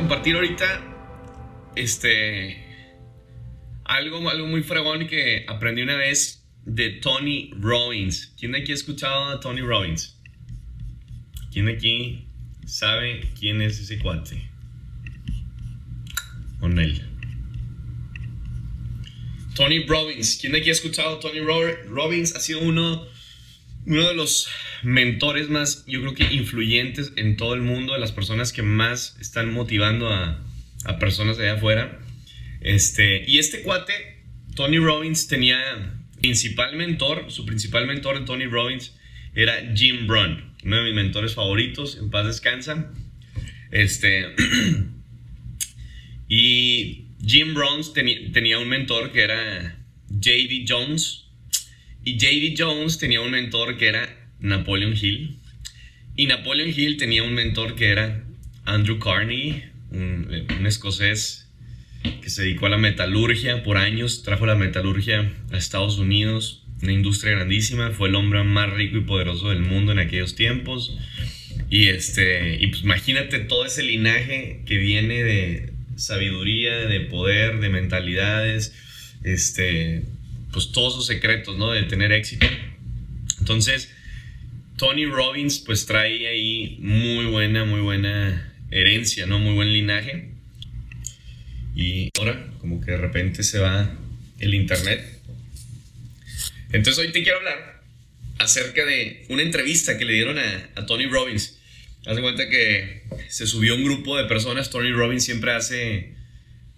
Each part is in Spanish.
compartir ahorita, este, algo, algo muy fregón que aprendí una vez de Tony Robbins. ¿Quién de aquí ha escuchado a Tony Robbins? ¿Quién de aquí sabe quién es ese cuate? Con él. Tony Robbins. ¿Quién de aquí ha escuchado a Tony Robbins? Ha sido uno, uno de los mentores más, yo creo que influyentes en todo el mundo, de las personas que más están motivando a, a personas de allá afuera. Este, y este cuate, Tony Robbins, tenía principal mentor, su principal mentor de Tony Robbins era Jim Brown, uno de mis mentores favoritos, en paz descansa. Este, y Jim Brown tenía un mentor que era J.D. Jones. Y J.D. Jones tenía un mentor que era Napoleon Hill. Y Napoleon Hill tenía un mentor que era Andrew Carnegie, un, escocés que se dedicó a la metalurgia por años, trajo la metalurgia a Estados Unidos, una industria grandísima, fue el hombre más rico y poderoso del mundo en aquellos tiempos. Y, este, pues imagínate todo ese linaje que viene de sabiduría, de poder, de mentalidades, este, pues todos sus secretos, ¿no? De tener éxito. Entonces, Tony Robbins pues trae ahí muy buena, muy buena herencia, ¿no? Muy buen linaje. Y ahora como que de repente se va el internet. Entonces hoy te quiero hablar acerca de una entrevista que le dieron a, Tony Robbins. Haz de cuenta que se subió un grupo de personas. Tony Robbins siempre hace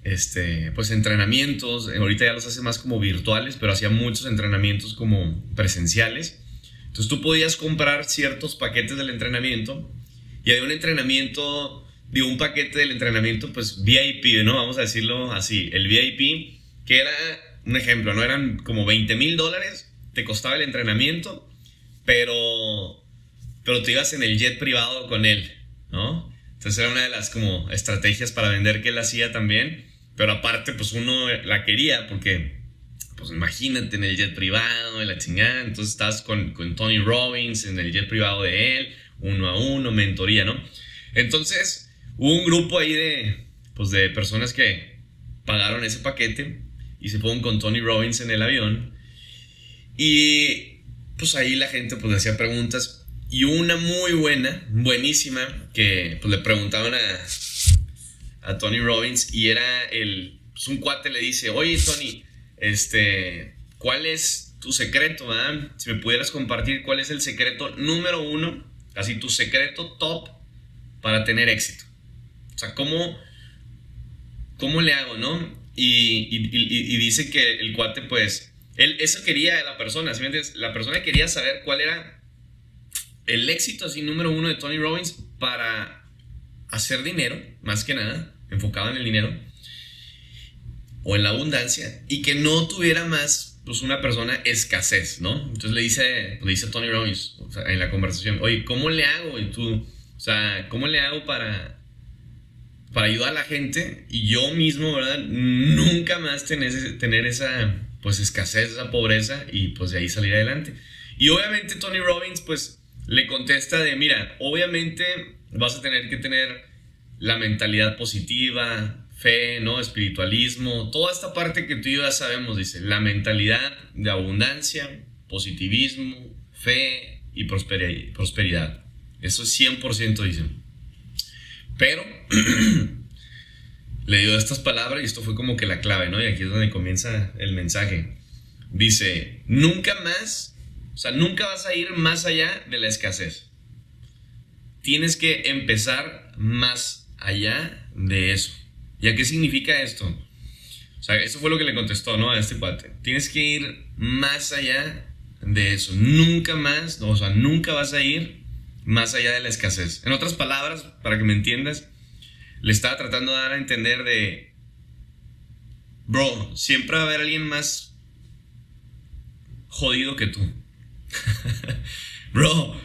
este, pues entrenamientos. Ahorita ya los hace más como virtuales, pero hacía muchos entrenamientos como presenciales. Entonces tú podías comprar ciertos paquetes del entrenamiento y hay un entrenamiento de un paquete del entrenamiento, pues VIP, ¿no? Vamos a decirlo así, el VIP, que era un ejemplo, ¿no? Eran como 20 mil dólares, te costaba el entrenamiento, pero, pero te ibas en el jet privado con él, ¿no? Entonces era una de las como estrategias para vender que él hacía también, pero aparte pues uno la quería porque, pues imagínate en el jet privado, en la chingada, entonces estás con, con Tony Robbins en el jet privado de él, uno a uno, mentoría, ¿no? Entonces, Hubo un grupo ahí de, pues de personas que pagaron ese paquete y se fueron con Tony Robbins en el avión. Y pues ahí la gente pues le hacía preguntas. Y una muy buena, buenísima, que pues le preguntaban a, a Tony Robbins y era el, pues un cuate le dice, oye Tony, este, ¿cuál es tu secreto? Si me pudieras compartir cuál es el secreto número uno, así tu secreto top para tener éxito. O sea, ¿cómo, cómo le hago, no? Y, dice que el cuate, pues, él, eso quería la persona, ¿sí La persona quería saber cuál era el éxito así número uno de Tony Robbins para hacer dinero, más que nada, enfocado en el dinero o en la abundancia y que no tuviera más pues una persona escasez, ¿no? Entonces le dice, le dice Tony Robbins en la conversación, oye, ¿cómo le hago? Y tú, o sea, ¿cómo le hago para, para ayudar a la gente y yo mismo, ¿verdad? Nunca más tener, tener esa pues escasez, esa pobreza y pues de ahí salir adelante. Y obviamente Tony Robbins pues le contesta de, mira, obviamente vas a tener que tener la mentalidad positiva, fe, ¿no? Espiritualismo, toda esta parte que tú y ya sabemos, dice, la mentalidad de abundancia, positivismo, fe y prosperidad. Eso es 100%, dicen. Pero le dio estas palabras y esto fue como que la clave, ¿no? Y aquí es donde comienza el mensaje. Dice, nunca más, o sea, nunca vas a ir más allá de la escasez. Tienes que empezar más allá de eso. ¿Y a qué significa esto? O sea, eso fue lo que le contestó, ¿no? A este cuate. Tienes que ir más allá de eso. Nunca más, o sea, nunca vas a ir más allá de la escasez. En otras palabras, para que me entiendas, le estaba tratando de dar a entender de, bro, siempre va a haber alguien más jodido que tú. bro,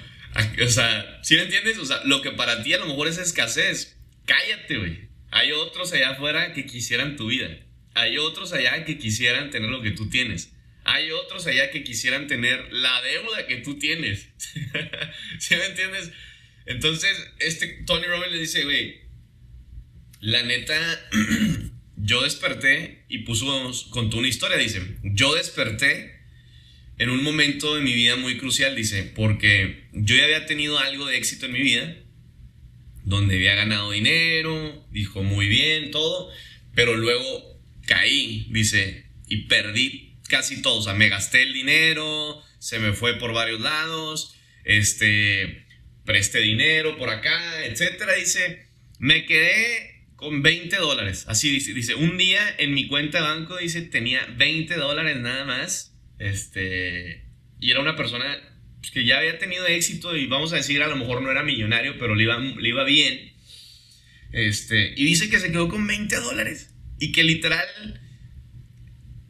o sea, ¿sí me entiendes? O sea, lo que para ti a lo mejor es escasez, cállate, güey. Hay otros allá afuera que quisieran tu vida. Hay otros allá que quisieran tener lo que tú tienes. Hay otros allá que quisieran tener la deuda que tú tienes. ¿Sí me entiendes? Entonces, este Tony Robbins le dice, güey, la neta, yo desperté y puso, contó una historia, dice, yo desperté en un momento de mi vida muy crucial, dice, porque yo ya había tenido algo de éxito en mi vida, donde había ganado dinero, dijo muy bien, todo, pero luego caí, dice, y perdí casi todo, o sea, me gasté el dinero, se me fue por varios lados, este, presté dinero por acá, etcétera, dice, me quedé con 20 dólares, así dice, un día en mi cuenta de banco, dice, tenía 20 dólares nada más, este, y era una persona pues, que ya había tenido éxito y vamos a decir, a lo mejor no era millonario, pero le iba, le iba bien. Este, y dice que se quedó con 20 dólares y que literal,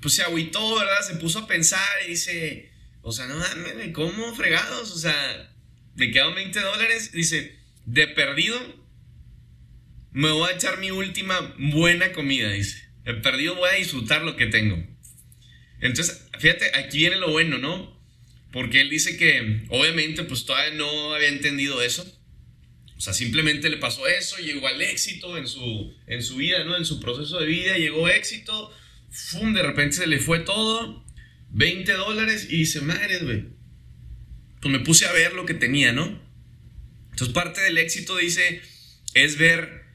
pues se agüitó, ¿verdad? Se puso a pensar y dice, o sea, no mames, ¿cómo fregados? O sea, me quedaron 20 dólares. Dice, de perdido, me voy a echar mi última buena comida, dice. De perdido voy a disfrutar lo que tengo. Entonces, fíjate, aquí viene lo bueno, ¿no? Porque él dice que obviamente pues todavía no había entendido eso. O sea, simplemente le pasó eso, llegó al éxito en su, en su vida, ¿no? En su proceso de vida, llegó éxito, ¡fum! De repente se le fue todo, 20 dólares y dice, madre, güey. Pues me puse a ver lo que tenía, ¿no? Entonces parte del éxito dice, es ver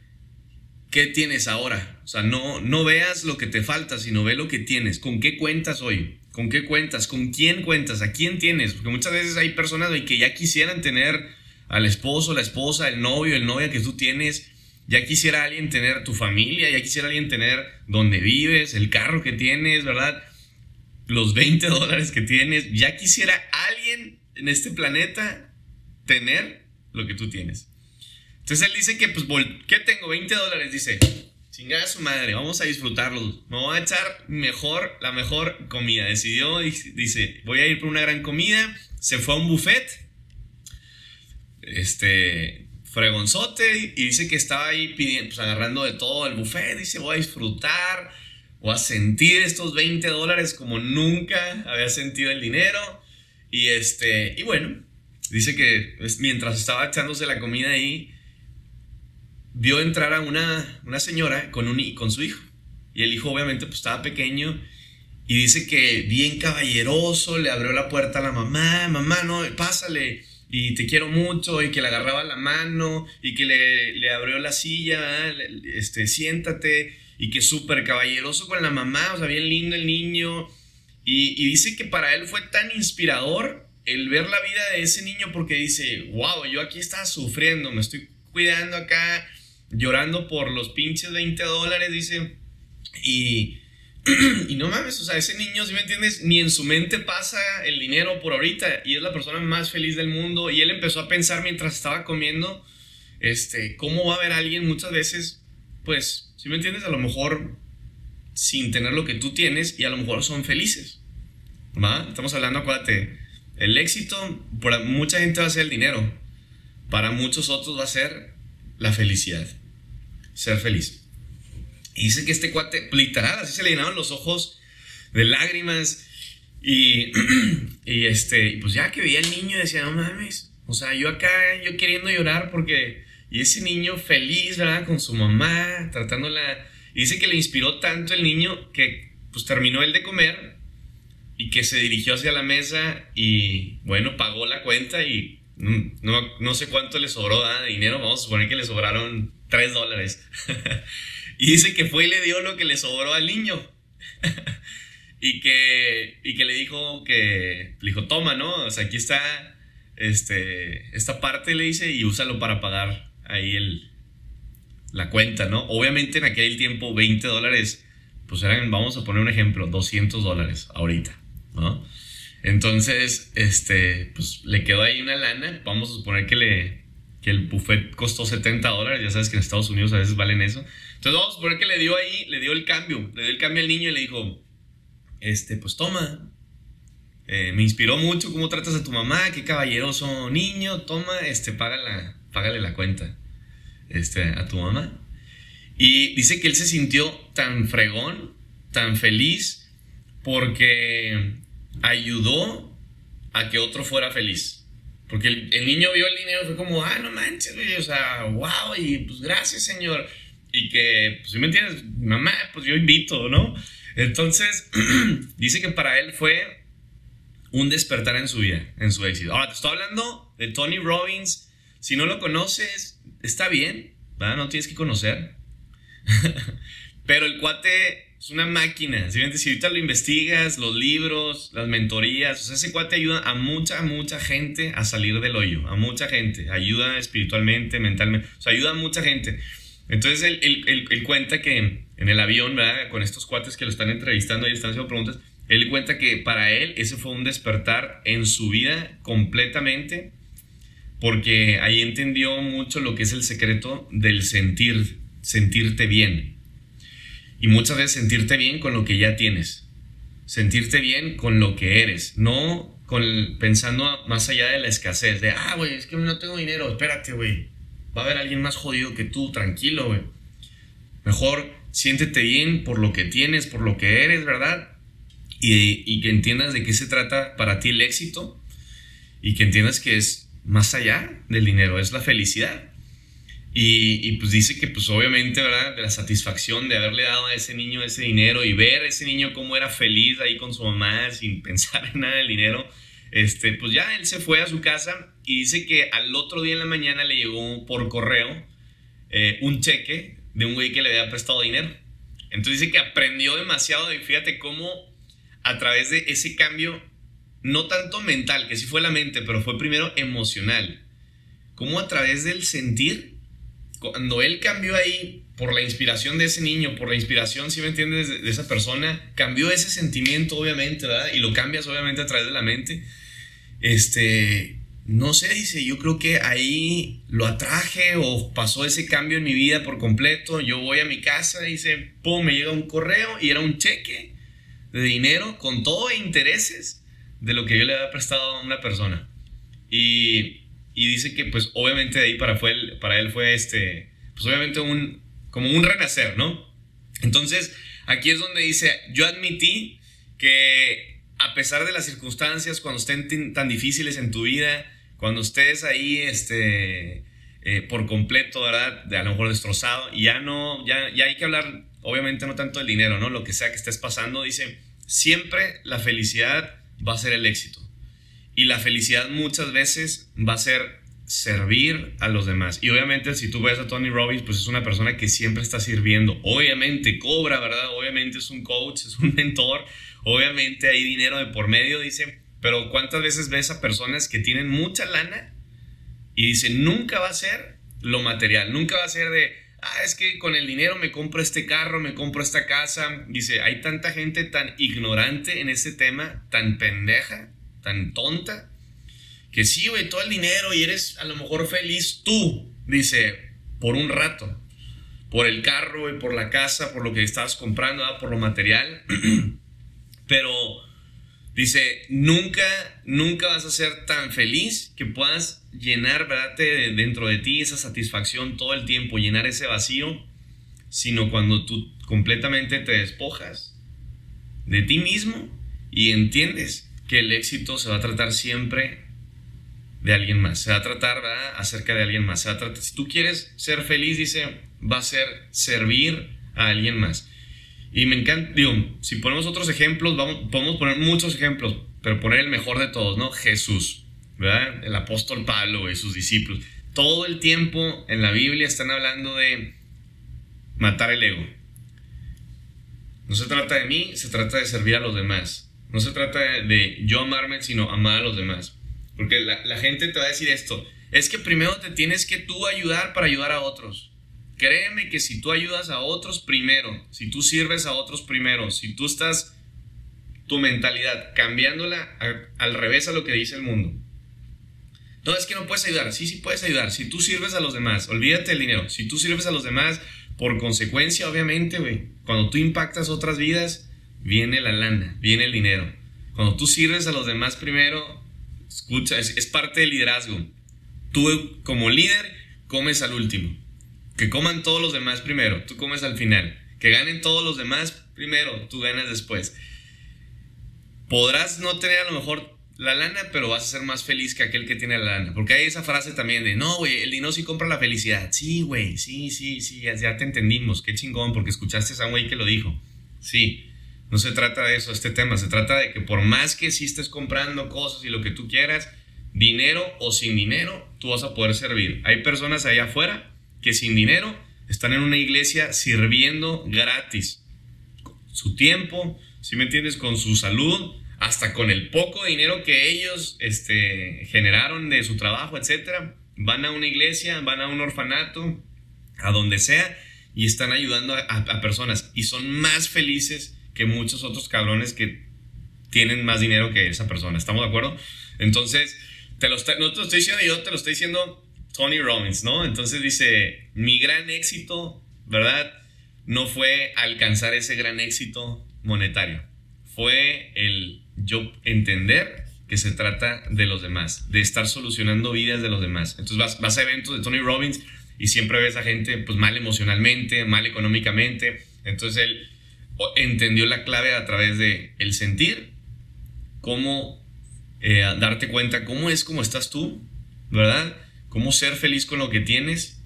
qué tienes ahora. O sea, no, no veas lo que te falta, sino ve lo que tienes. ¿Con qué cuentas hoy? ¿Con qué cuentas? ¿Con quién cuentas? ¿A quién tienes? Porque muchas veces hay personas que ya quisieran tener al esposo, la esposa, el novio, el novia que tú tienes. Ya quisiera alguien tener tu familia, ya quisiera alguien tener donde vives, el carro que tienes, ¿verdad? Los 20 dólares que tienes. Ya quisiera alguien en este planeta tener lo que tú tienes. Entonces él dice que, pues, ¿qué tengo? 20 dólares. Dice, chingada su madre, vamos a disfrutarlos. Me voy a echar mejor, la mejor comida. Decidió, dice, voy a ir por una gran comida. Se fue a un buffet. Este, fregonzote. Y dice que estaba ahí pidiendo, pues, agarrando de todo el buffet. Dice, voy a disfrutar. Voy a sentir estos 20 dólares como nunca había sentido el dinero. Y este, y bueno, dice que pues, mientras estaba echándose la comida ahí, vio entrar a una, una señora con, un, con su hijo. Y el hijo obviamente pues estaba pequeño. Y dice que bien caballeroso le abrió la puerta a la mamá, mamá, no, pásale y te quiero mucho y que le agarraba la mano y que le, le abrió la silla, este, siéntate y que súper caballeroso con la mamá, o sea, bien lindo el niño. Y, y dice que para él fue tan inspirador el ver la vida de ese niño porque dice, wow, yo aquí estaba sufriendo, me estoy cuidando acá, llorando por los pinches 20 dólares, dice. Y, y no mames, o sea, ese niño, si me entiendes, ni en su mente pasa el dinero por ahorita y es la persona más feliz del mundo. Y él empezó a pensar mientras estaba comiendo, este, cómo va a haber alguien muchas veces, pues, si me entiendes, a lo mejor sin tener lo que tú tienes y a lo mejor son felices. ¿Va? Estamos hablando, acuérdate, el éxito, para mucha gente va a ser el dinero, para muchos otros va a ser la felicidad ser feliz. Y dice que este cuate, literal, así se le llenaban los ojos de lágrimas. Y, y este, pues ya que veía al niño decía, no mames, o sea, yo acá, yo queriendo llorar porque, y ese niño feliz, ¿verdad? Con su mamá, tratándola. Y dice que le inspiró tanto el niño que, pues terminó el de comer y que se dirigió hacia la mesa y, bueno, pagó la cuenta y no, no sé cuánto le sobró de dinero, vamos a suponer que le sobraron 3 dólares. y dice que fue y le dio lo que le sobró al niño. y, que, y que le dijo que, le dijo, toma, ¿no? O sea, aquí está este, esta parte, le dice, y úsalo para pagar ahí el, la cuenta, ¿no? Obviamente en aquel tiempo 20 dólares, pues eran, vamos a poner un ejemplo, 200 dólares ahorita, ¿no? Entonces, este, pues le quedó ahí una lana, vamos a suponer que le, que el buffet costó 70 dólares, ya sabes que en Estados Unidos a veces valen eso. Entonces vamos a suponer que le dio ahí, le dio el cambio, le dio el cambio al niño y le dijo, este, pues toma, eh, me inspiró mucho cómo tratas a tu mamá, qué caballeroso niño, toma, este, págala, págale la cuenta, este, a tu mamá. Y dice que él se sintió tan fregón, tan feliz, porque ayudó a que otro fuera feliz. Porque el, niño vio el dinero y fue como, ah, no manches, güey, o sea, wow, y pues gracias, señor. y que, pues si me entiendes, mamá, pues yo invito, ¿no? Entonces, dice que para él fue un despertar en su vida, en su éxito. Ahora, te estoy hablando de Tony Robbins. Si no lo conoces, está bien, ¿verdad? No tienes que conocer. Pero el cuate es una máquina. Si ahorita lo investigas, los libros, las mentorías, o sea, ese cuate ayuda a mucha, mucha gente a salir del hoyo, a mucha gente. Ayuda espiritualmente, mentalmente, o sea, ayuda a mucha gente. Entonces él, cuenta que en el avión, ¿verdad? Con estos cuates que lo están entrevistando y están haciendo preguntas, él cuenta que para él ese fue un despertar en su vida completamente, porque ahí entendió mucho lo que es el secreto del sentir, sentirte bien. Y muchas veces sentirte bien con lo que ya tienes. Sentirte bien con lo que eres. No con, pensando más allá de la escasez. De, ah, güey, es que no tengo dinero. Espérate, güey. Va a haber alguien más jodido que tú. Tranquilo, güey. Mejor siéntete bien por lo que tienes, por lo que eres, ¿verdad? Y, y que entiendas de qué se trata para ti el éxito. Y que entiendas que es más allá del dinero. Es la felicidad. Y, pues dice que pues obviamente, ¿verdad? De la satisfacción de haberle dado a ese niño ese dinero y ver a ese niño cómo era feliz ahí con su mamá sin pensar en nada del dinero, este, pues ya él se fue a su casa y dice que al otro día en la mañana le llegó por correo eh, un cheque de un güey que le había prestado dinero. Entonces dice que aprendió demasiado y fíjate cómo a través de ese cambio, no tanto mental, que sí fue la mente, pero fue primero emocional, cómo a través del sentir cuando él cambió ahí por la inspiración de ese niño, por la inspiración, si me entiendes, de, esa persona, cambió ese sentimiento, obviamente, ¿verdad? Y lo cambias, obviamente, a través de la mente. Este, no sé, dice, yo creo que ahí lo atraje o pasó ese cambio en mi vida por completo. Yo voy a mi casa, dice, pum, me llega un correo y era un cheque de dinero con todo e intereses de lo que yo le había prestado a una persona. Y y dice que pues obviamente de ahí para, fue para él fue este, pues obviamente un, como un renacer, ¿no? Entonces, aquí es donde dice, yo admití que a pesar de las circunstancias, cuando estén tan difíciles en tu vida, cuando estés ahí, este, eh, por completo, ¿verdad? De a lo mejor destrozado, y ya no, ya, ya hay que hablar, obviamente no tanto del dinero, ¿no? Lo que sea que estés pasando, dice, siempre la felicidad va a ser el éxito. Y la felicidad muchas veces va a ser servir a los demás. Y obviamente si tú ves a Tony Robbins, pues es una persona que siempre está sirviendo. Obviamente cobra, ¿verdad? Obviamente es un coach, es un mentor. Obviamente hay dinero de por medio, dice. Pero ¿cuántas veces ves a personas que tienen mucha lana y dicen, nunca va a ser lo material, nunca va a ser de, ah, es que con el dinero me compro este carro, me compro esta casa. Dice, hay tanta gente tan ignorante en ese tema, tan pendeja, tan tonta que sí, güey, todo el dinero y eres a lo mejor feliz tú, dice, por un rato, por el carro, y por la casa, por lo que estás comprando, por lo material, pero dice, nunca, nunca vas a ser tan feliz que puedas llenar, ¿verdad? dentro de ti esa satisfacción todo el tiempo, llenar ese vacío, sino cuando tú completamente te despojas de ti mismo y entiendes que el éxito se va a tratar siempre de alguien más, se va a tratar ¿verdad? acerca de alguien más. Si tú quieres ser feliz, dice, va a ser servir a alguien más. Y me encanta, digo, si ponemos otros ejemplos, vamos, podemos poner muchos ejemplos, pero poner el mejor de todos, ¿no? Jesús. El apóstol Pablo y sus discípulos. Todo el tiempo en la Biblia están hablando de matar el ego. No se trata de mí, se trata de servir a los demás. No se trata de, yo amarme, sino amar a los demás. Porque la, gente te va a decir esto. Es que primero te tienes que tú ayudar para ayudar a otros. Créeme que si tú ayudas a otros primero, si tú sirves a otros primero, si tú estás tu mentalidad cambiándola al revés a lo que dice el mundo. No, es que no puedes ayudar. Sí, sí puedes ayudar. Si tú sirves a los demás, olvídate del dinero. Si tú sirves a los demás, por consecuencia, obviamente, cuando tú impactas otras vidas, viene la lana, viene el dinero. Cuando tú sirves a los demás primero, escucha, es, parte del liderazgo. Tú como líder comes al último. Que coman todos los demás primero, tú comes al final. Que ganen todos los demás primero, tú ganas después. Podrás no tener a lo mejor la lana, pero vas a ser más feliz que aquel que tiene la lana. Porque hay esa frase también de, no, güey, el dinero sí compra la felicidad. Sí, güey, sí, sí, sí, ya, te entendimos. Qué chingón, porque escuchaste a un güey que lo dijo. Sí, no se trata de eso, este tema. Se trata de que por más que sí estés comprando cosas y lo que tú quieras, dinero o sin dinero, tú vas a poder servir. Hay personas allá afuera que sin dinero están en una iglesia sirviendo gratis. Su tiempo, si me entiendes, con su salud, hasta con el poco dinero que ellos este, generaron de su trabajo, etcétera, van a una iglesia, van a un orfanato, a donde sea, y están ayudando a, personas. Y son más felices que muchos otros cabrones que tienen más dinero que esa persona. ¿Estamos de acuerdo? Entonces, te lo no te lo estoy diciendo yo, te lo estoy diciendo Tony Robbins, ¿no? Entonces dice, mi gran éxito, ¿verdad? No fue alcanzar ese gran éxito monetario. Fue el yo entender que se trata de los demás, de estar solucionando vidas de los demás. Entonces vas, vas a eventos de Tony Robbins y siempre ves a gente pues mal emocionalmente, mal económicamente. Entonces él entendió la clave a través de el sentir, cómo eh, darte cuenta cómo es como estás tú, ¿verdad? Cómo ser feliz con lo que tienes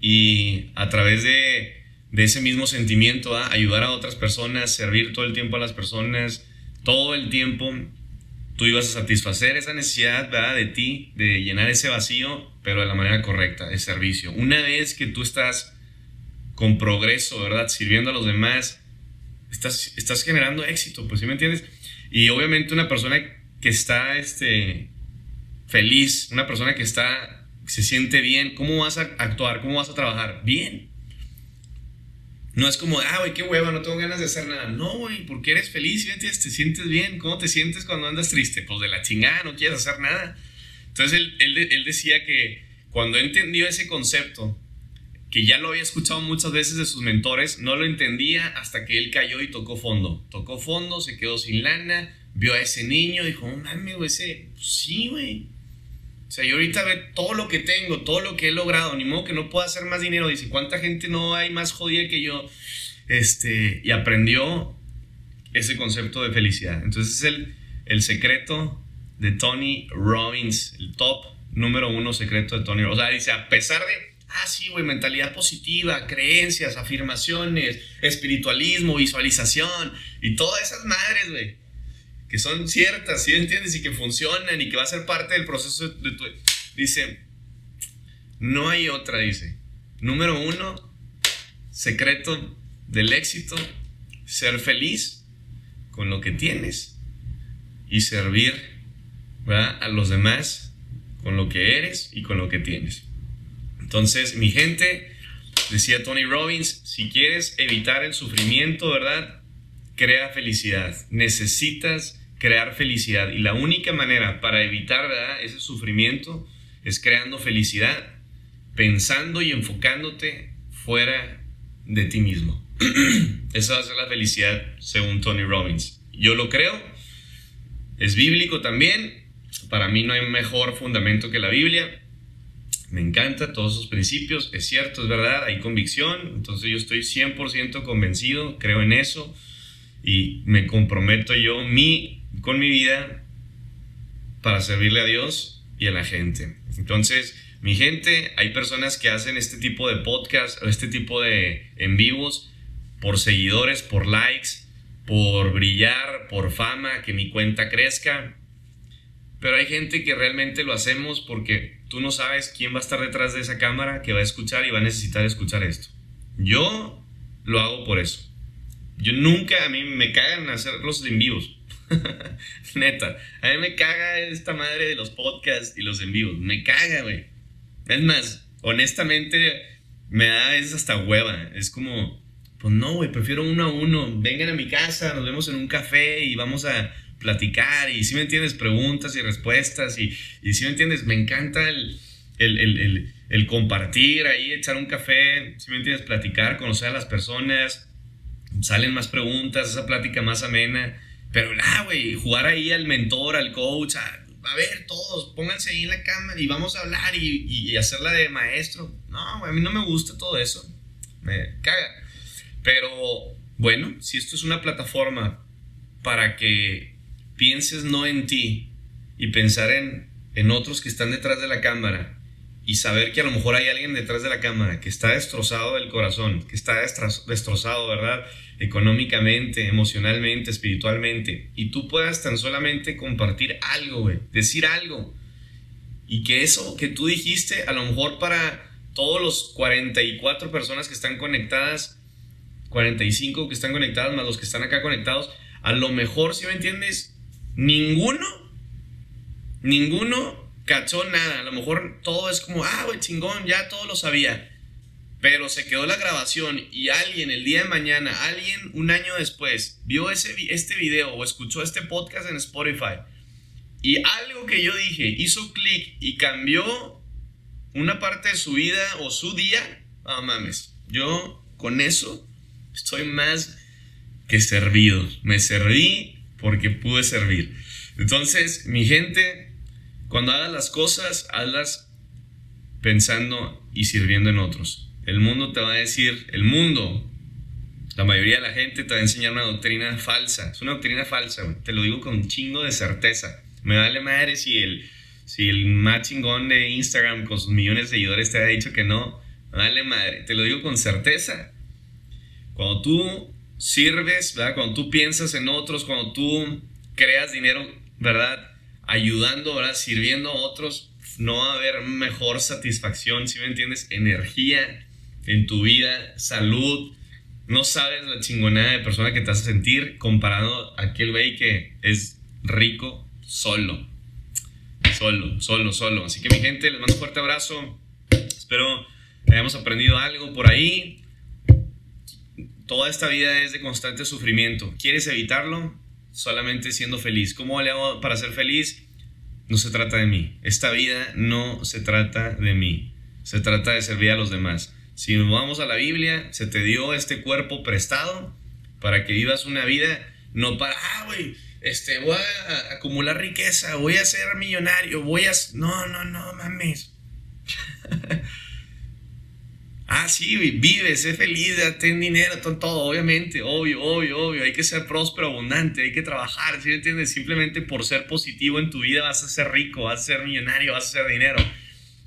y a través de, de ese mismo sentimiento, ayudar a otras personas, servir todo el tiempo a las personas, todo el tiempo tú ibas a satisfacer esa necesidad ¿verdad? de ti, de llenar ese vacío, pero de la manera correcta, de servicio. Una vez que tú estás con progreso, ¿verdad? Sirviendo a los demás, estás, estás generando éxito, pues ¿sí me entiendes? Y obviamente una persona que está este, feliz, una persona que está, se siente bien, ¿cómo vas a actuar? ¿Cómo vas a trabajar? Bien. No es como, ah, güey, qué hueva, no tengo ganas de hacer nada. No, güey, porque eres feliz, te sientes bien. ¿Cómo te sientes cuando andas triste? Pues de la chingada, no quieres hacer nada. Entonces él, él, decía que cuando entendió ese concepto, que ya lo había escuchado muchas veces de sus mentores, no lo entendía hasta que él cayó y tocó fondo. Tocó fondo, se quedó sin lana, vio a ese niño, dijo, mames, güey, ese, pues sí, güey o sea, yo ahorita ve todo lo que tengo, todo lo que he logrado, ni modo que no pueda hacer más dinero. Dice, ¿cuánta gente no hay más jodida que yo? Este, y aprendió ese concepto de felicidad. Entonces es el, el secreto de Tony Robbins, el top número uno secreto de Tony Robbins. O sea, dice, a pesar de, ah, sí, güey, mentalidad positiva, creencias, afirmaciones, espiritualismo, visualización y todas esas madres, güey que son ciertas, ¿sí entiendes? Y que funcionan y que va a ser parte del proceso de tu... Dice, no hay otra, dice. Número uno, secreto del éxito, ser feliz con lo que tienes y servir a los demás con lo que eres y con lo que tienes. Entonces, mi gente, decía Tony Robbins, si quieres evitar el sufrimiento, ¿verdad? crea felicidad. Necesitas crear felicidad. Y la única manera para evitar ese sufrimiento es creando felicidad, pensando y enfocándote fuera de ti mismo. Esa va a ser la felicidad según Tony Robbins. Yo lo creo. Es bíblico también. Para mí no hay mejor fundamento que la Biblia. Me encanta todos sus principios. Es cierto, es verdad, hay convicción. Entonces yo estoy 100% convencido, creo en eso y me comprometo yo mi, con mi vida para servirle a Dios y a la gente. Entonces, mi gente, hay personas que hacen este tipo de podcast o este tipo de en vivos por seguidores, por likes, por brillar, por fama, que mi cuenta crezca. Pero hay gente que realmente lo hacemos porque tú no sabes quién va a estar detrás de esa cámara que va a escuchar y va a necesitar escuchar esto. Yo lo hago por eso. Yo nunca, a mí me cagan hacer los en vivos. Neta, a mí me caga esta madre de los podcasts y los en vivos. Me caga, güey. Es más, honestamente, me da es hasta hueva. Es como, pues no, güey, prefiero uno a uno. Vengan a mi casa, nos vemos en un café y vamos a platicar. Y si me entiendes, preguntas y respuestas. Y, y si me entiendes, me encanta el, el, el, el compartir ahí, echar un café. Si me entiendes, platicar, conocer a las personas salen más preguntas, esa plática más amena. Pero, ah, güey, jugar ahí al mentor, al coach, a, ver, todos, pónganse ahí en la cámara y vamos a hablar y, y hacerla de maestro. No, güey, a mí no me gusta todo eso. Me caga. Pero, bueno, si esto es una plataforma para que pienses no en ti, y pensar en, en otros que están detrás de la cámara y saber que a lo mejor hay alguien detrás de la cámara que está destrozado del corazón, que está destrozado, ¿verdad? Económicamente, emocionalmente, espiritualmente. Y tú puedas tan solamente compartir algo, güey, decir algo. Y que eso que tú dijiste, a lo mejor para todos los 44 personas que están conectadas, 45 que están conectadas, más los que están acá conectados, a lo mejor, si me entiendes, ninguno, ninguno cachó nada. A lo mejor todo es como, ah, güey, chingón, ya todo lo sabía. Pero se quedó la grabación y alguien el día de mañana, alguien un año después, vio ese, este video o escuchó este podcast en Spotify y algo que yo dije hizo clic y cambió una parte de su vida o su día, ah, mames, yo con eso estoy más que servido. Me serví porque pude servir. Entonces, mi gente, cuando hagas las cosas, hazlas pensando y sirviendo en otros. El mundo te va a decir, el mundo, la mayoría de la gente te va a enseñar una doctrina falsa. Es una doctrina falsa, te lo digo con chingo de certeza. Me vale madre si el, si el más chingón de Instagram con sus millones de seguidores te ha dicho que no. Me vale madre, te lo digo con certeza. Cuando tú sirves, ¿verdad? Cuando tú piensas en otros, cuando tú creas dinero, ¿verdad? ayudando, ¿verdad? Sirviendo a otros, no va a haber mejor satisfacción, si me entiendes, energía en tu vida, salud. No sabes la chingonada de persona que te vas sentir comparado a aquel güey que es rico solo. Solo, solo, solo. Así que mi gente, les mando un fuerte abrazo. Espero hayamos aprendido algo por ahí. Toda esta vida es de constante sufrimiento. ¿Quieres evitarlo? solamente siendo feliz. ¿Cómo le hago para ser feliz? No se trata de mí. Esta vida no se trata de mí. Se trata de servir a los demás. Si nos vamos a la Biblia, se te dio este cuerpo prestado para que vivas una vida, no para, ah, güey, este, voy a acumular riqueza, voy a ser millonario, voy a... No, no, no, mames. Ah, sí, vive, sé feliz, ten dinero, todo, obviamente, obvio, obvio, obvio. Hay que ser próspero, abundante, hay que trabajar, ¿sí me entiendes? Simplemente por ser positivo en tu vida vas a ser rico, vas a ser millonario, vas a hacer dinero.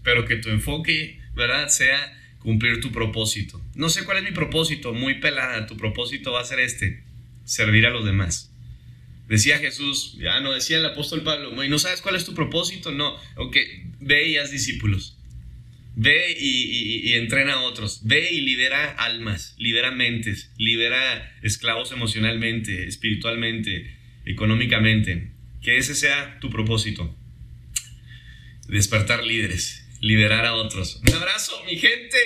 Pero que tu enfoque, ¿verdad? Sea cumplir tu propósito. No sé cuál es mi propósito, muy pelada. Tu propósito va a ser este: servir a los demás. Decía Jesús, ya no decía el apóstol Pablo, ¿no sabes cuál es tu propósito? No, ok, ve y discípulos. Ve y, entrena a otros. Ve y libera almas, libera mentes, libera esclavos emocionalmente, espiritualmente, económicamente. Que ese sea tu propósito. Despertar líderes, liberar a otros. Un abrazo, mi gente.